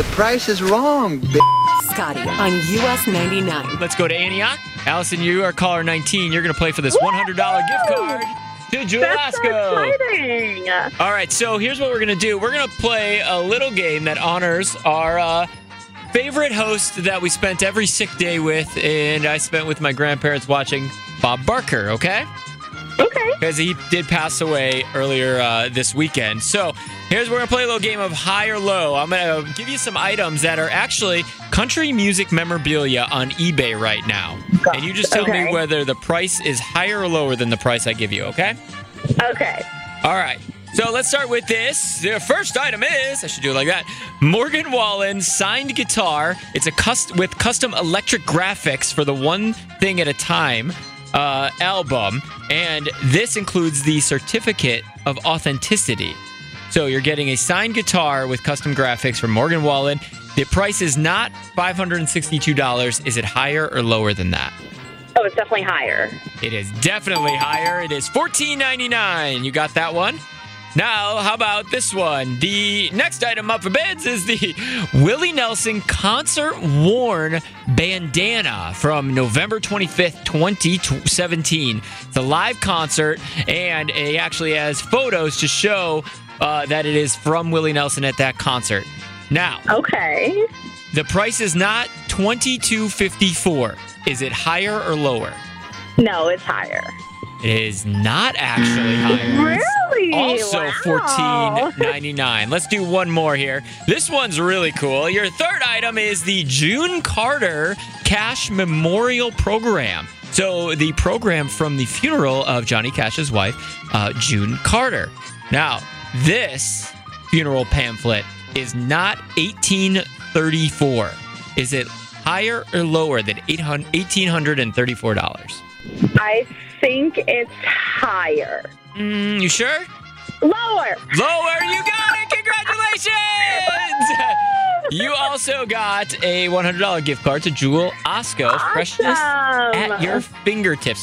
The price is wrong, b- Scotty on US 99. Let's go to Antioch. Allison, you are caller 19. You're going to play for this $100 gift card to Jewel That's so exciting. All right, so here's what we're going to do. We're going to play a little game that honors our uh, favorite host that we spent every sick day with, and I spent with my grandparents watching Bob Barker, okay? Okay. Because he did pass away earlier uh, this weekend. So here's we're going to play a little game of high or low. I'm going to give you some items that are actually country music memorabilia on eBay right now. And you just tell me whether the price is higher or lower than the price I give you, okay? Okay. All right. So let's start with this. The first item is I should do it like that. Morgan Wallen signed guitar. It's a cust- with custom electric graphics for the one thing at a time uh, album, and this includes the certificate of authenticity. So you're getting a signed guitar with custom graphics from Morgan Wallen. The price is not $562. Is it higher or lower than that? Oh, it's definitely higher. It is definitely higher. It is $14.99. You got that one? Now, how about this one? The next item up for bids is the Willie Nelson concert worn bandana from November 25th, 2017. The live concert, and it actually has photos to show uh, that it is from Willie Nelson at that concert. Now, Okay. the price is not 22.54. Is it higher or lower? No, it's higher. It is not actually higher. It's Really? Also Wow. fourteen ninety nine. Let's do one more here. This one's really cool. Your third item is the June Carter Cash Memorial Program. So the program from the funeral of Johnny Cash's wife, uh, June Carter. Now, this funeral pamphlet is not eighteen thirty four. Is it higher or lower than eighteen hundred and thirty four dollars? I think it's higher. Mm, you sure? Lower. Lower, you got it! Congratulations! you also got a $100 gift card to Jewel Osco. Freshness at your fingertips.